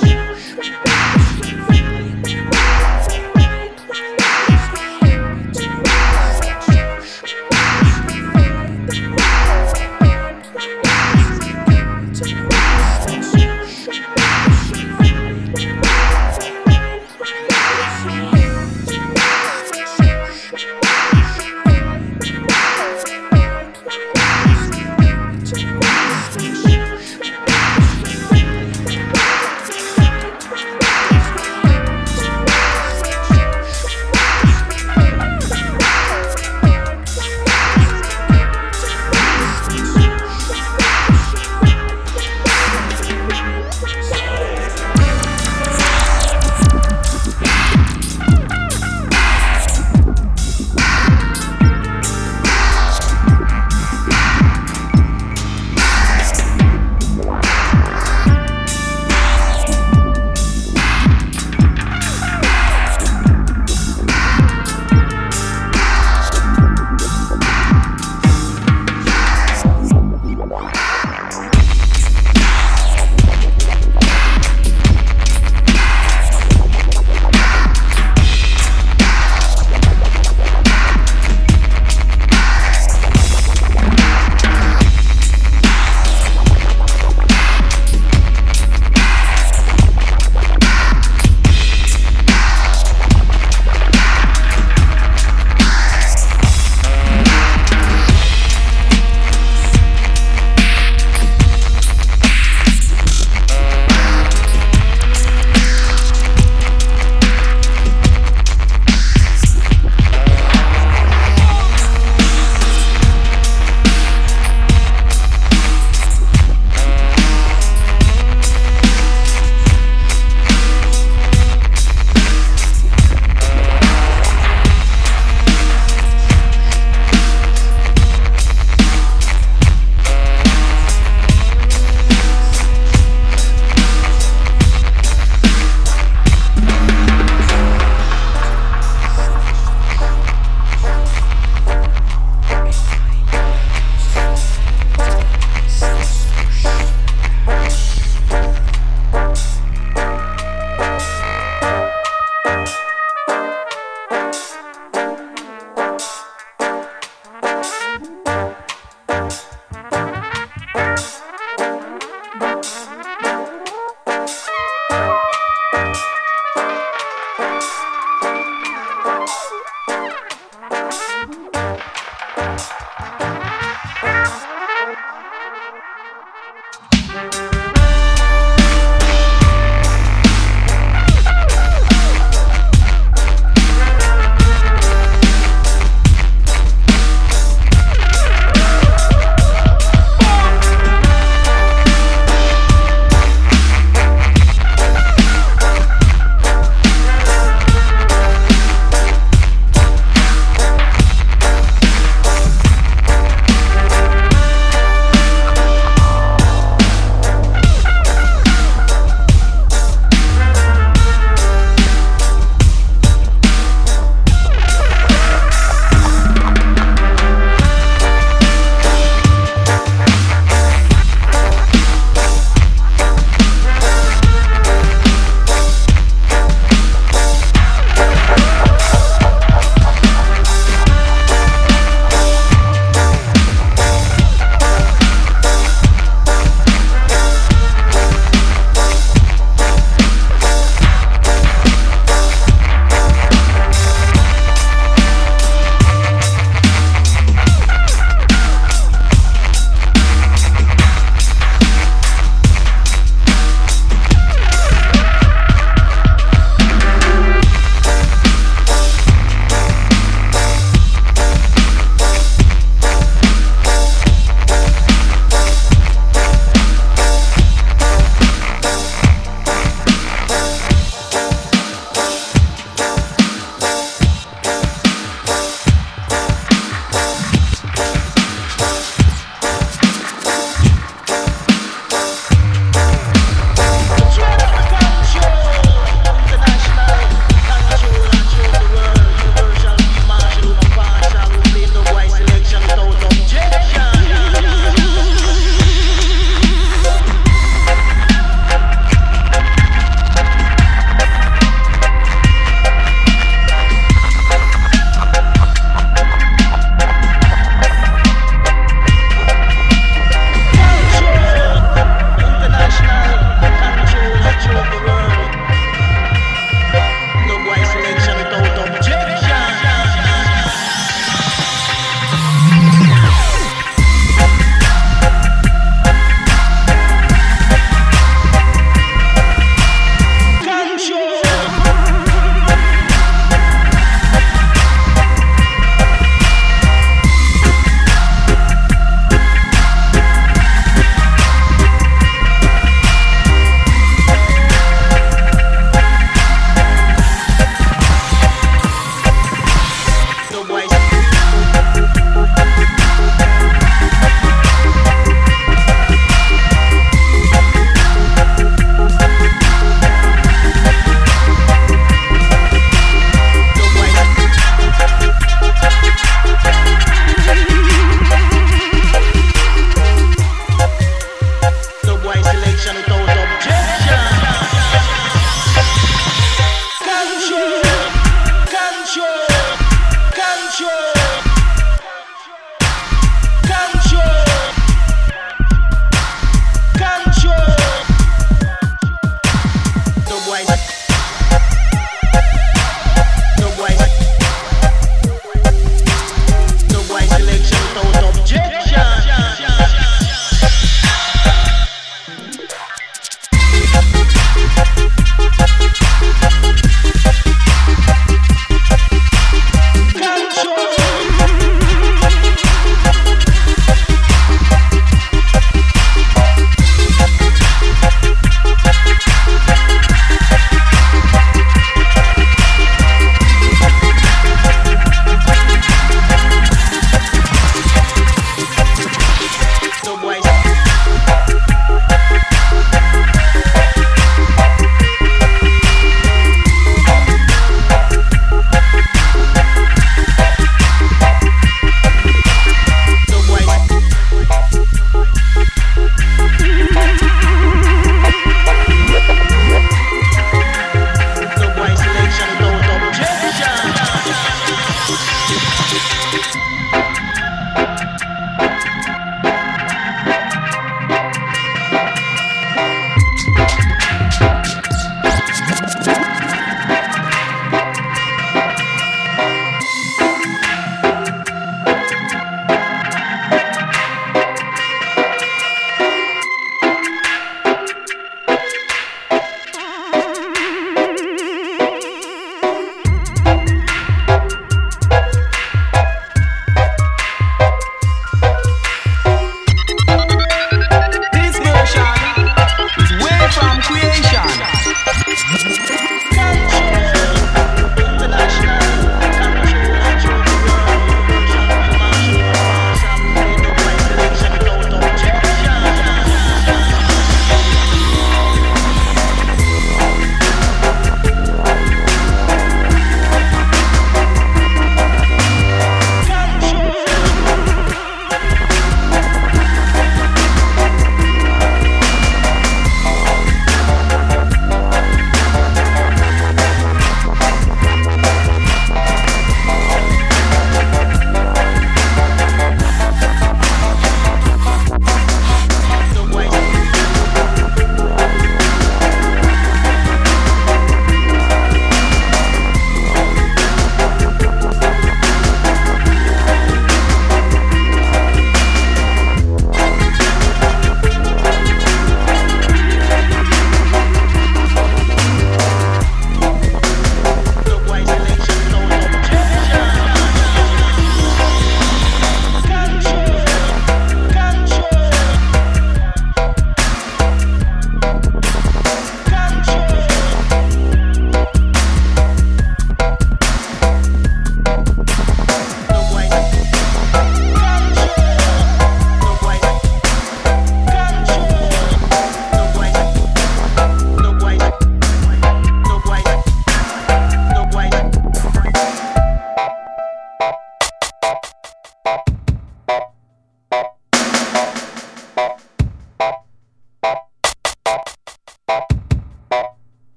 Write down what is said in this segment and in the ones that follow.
Podcast.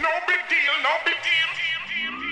No big deal, no big deal. deal, deal, deal.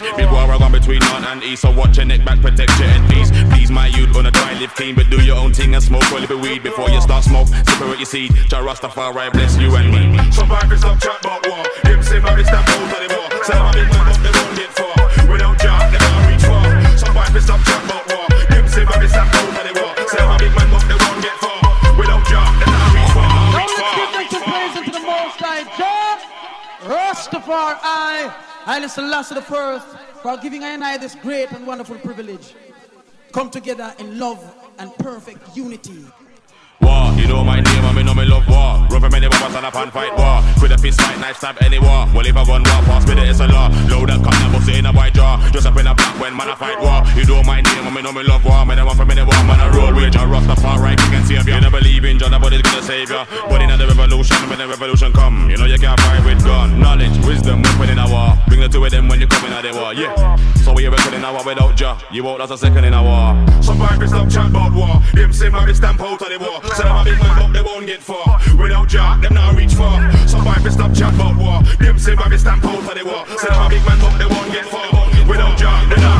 Beast. Big war I between north and east. So watch your neck back, protect your head piece. Please, my youth, gonna try live clean, but do your own thing and smoke a little weed before you start smoke. Separate your seed. Jah Rastafari bless you and me. Some pipers up chat about war. Them say my stand out of the war. Say a big man, Jah Rastafari, Haile Selassie the First, for giving I and I this great and wonderful privilege. Come together in love and perfect unity. War, you know my name, I mean, know me love war. Run from any bombers and up and fight war. With a fist fight, knife stab any war. Well, if I gun war, pass me the it's a law. Load up, come and bust in a white jaw. Just up in a black when man I fight war. You know my name, I mean, know me love war. Man, I want from any war, man, I roll with ya. Rastafari, king and savior. You never believe in Jah, nobody's gonna save ya. But in the revolution, when the revolution come, you know you can't fight with gun. Knowledge, wisdom, weapon in a war. Bring the two of them when you come in a the war, yeah. So we reckon in a war without Jah. You won't last a second in a war. Pipers stop chat about war. Them man, they stamp out of the war. Say I'm a big man, but they won't get far. Without jack, them not reach far. Some pipers stop chat about war. Them say man, they stamp out of the war. Say I'm a big man, but they won't get far. Without jack, they. Not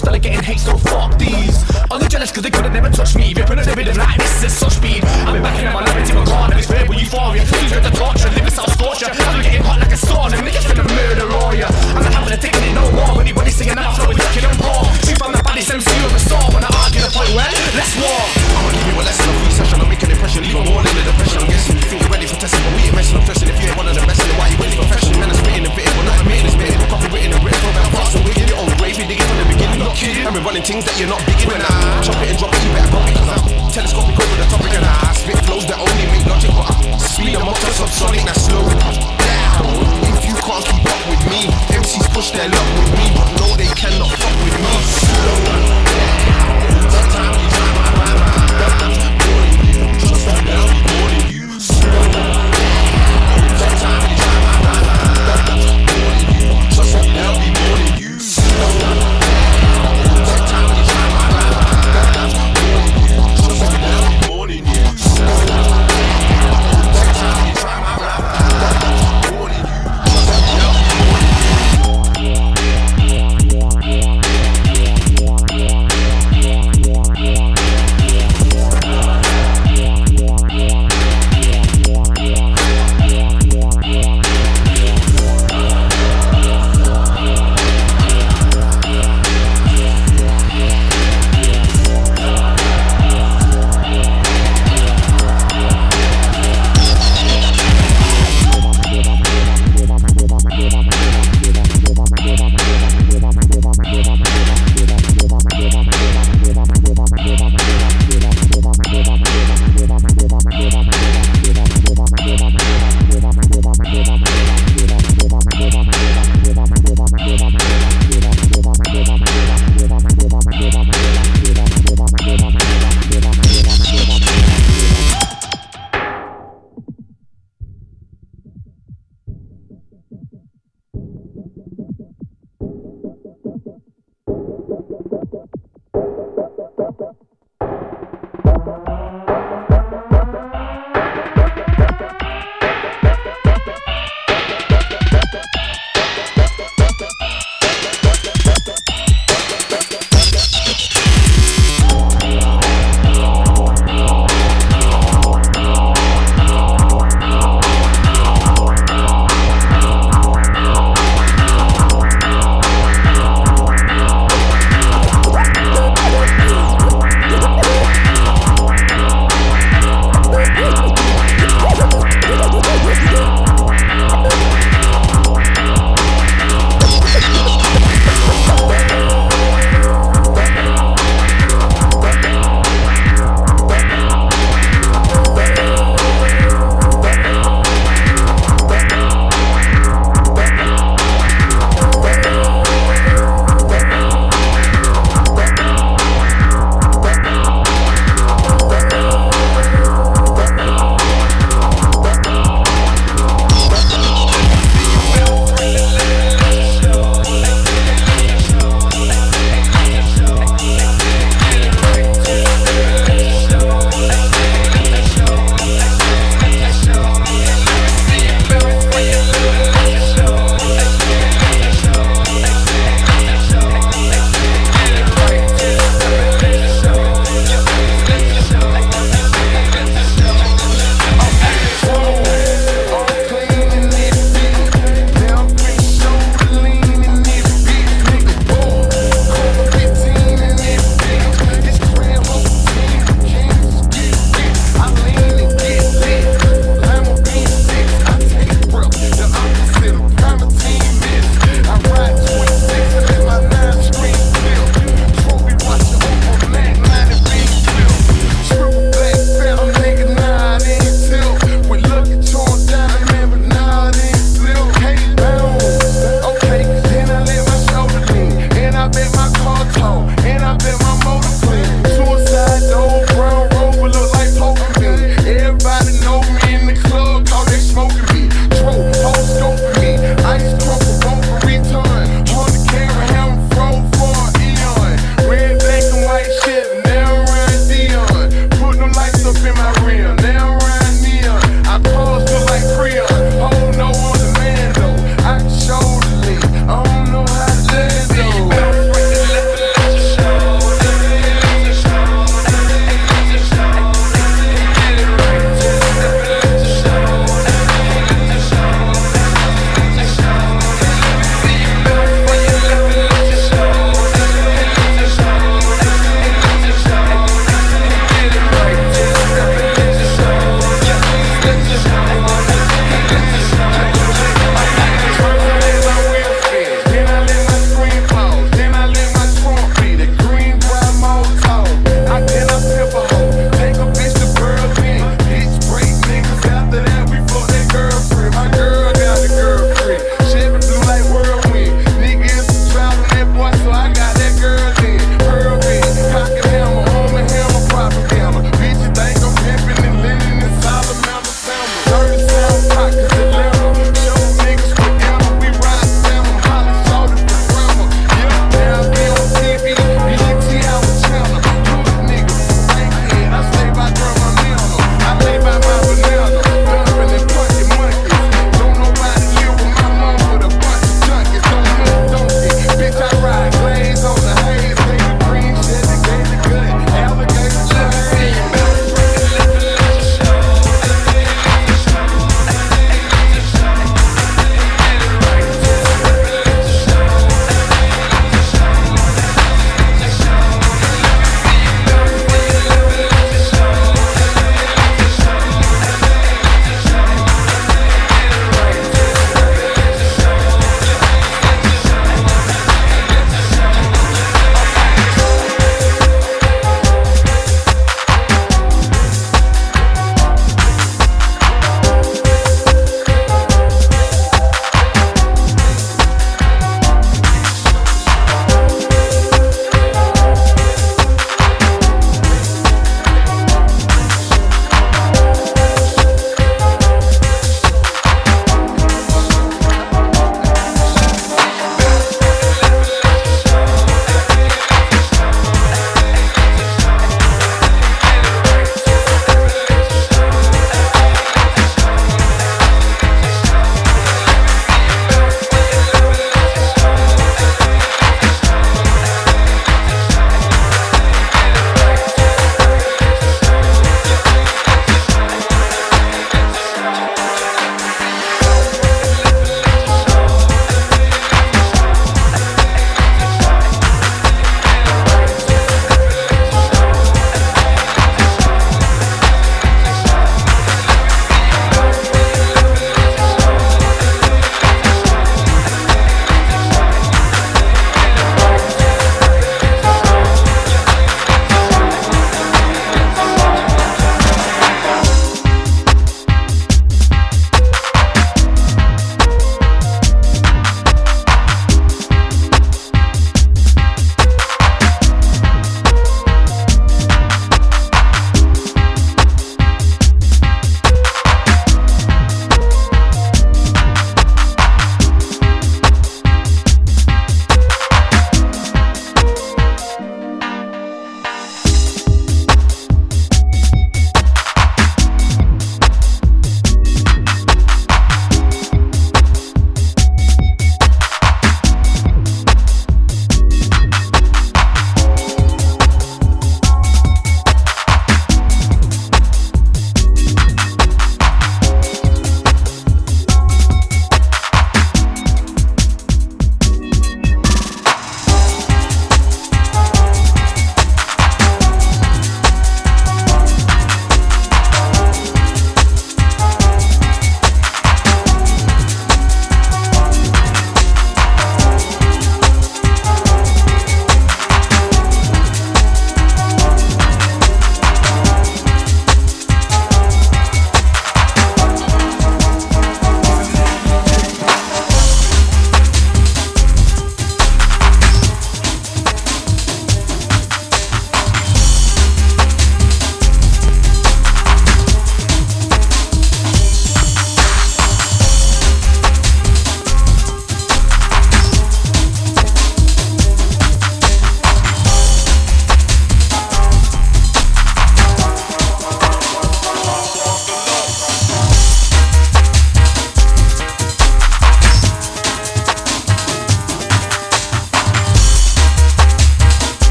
still getting hate, so fuck these. Only jealous cause they could've never touched me. Ripping at the rhythm like this is such speed. I've been backing up my liberty, my god, and it's verbal euphoria. Please heard the torture, living South Scorcher. I'm getting hot like a sauna, niggas finna murder all ya. I'm not having a ticket in no more. Anybody singing out, flowing, kicking and raw. See found the baddest MC you ever saw. When I argue the point, well, let's war. I'm gonna give you a lesson of research, I'm making an impression. Leave a warning in the depression. I'm guessing you think you're ready for testing, but we ain't messing up dressing if you ain't one of the And we're running things that you're not big in I chop it and drop it, you better pop it. 'Cause I'm Telescopic over the topic and I spit flows that only make logic, but I speed them up to subsonic, now slow it down. If you can't keep up with me, MCs push their luck with me, but no, they cannot fuck with me. Slow down.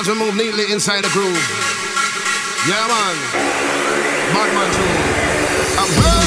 as we move neatly inside the groove. Yeah, man. Madman tune.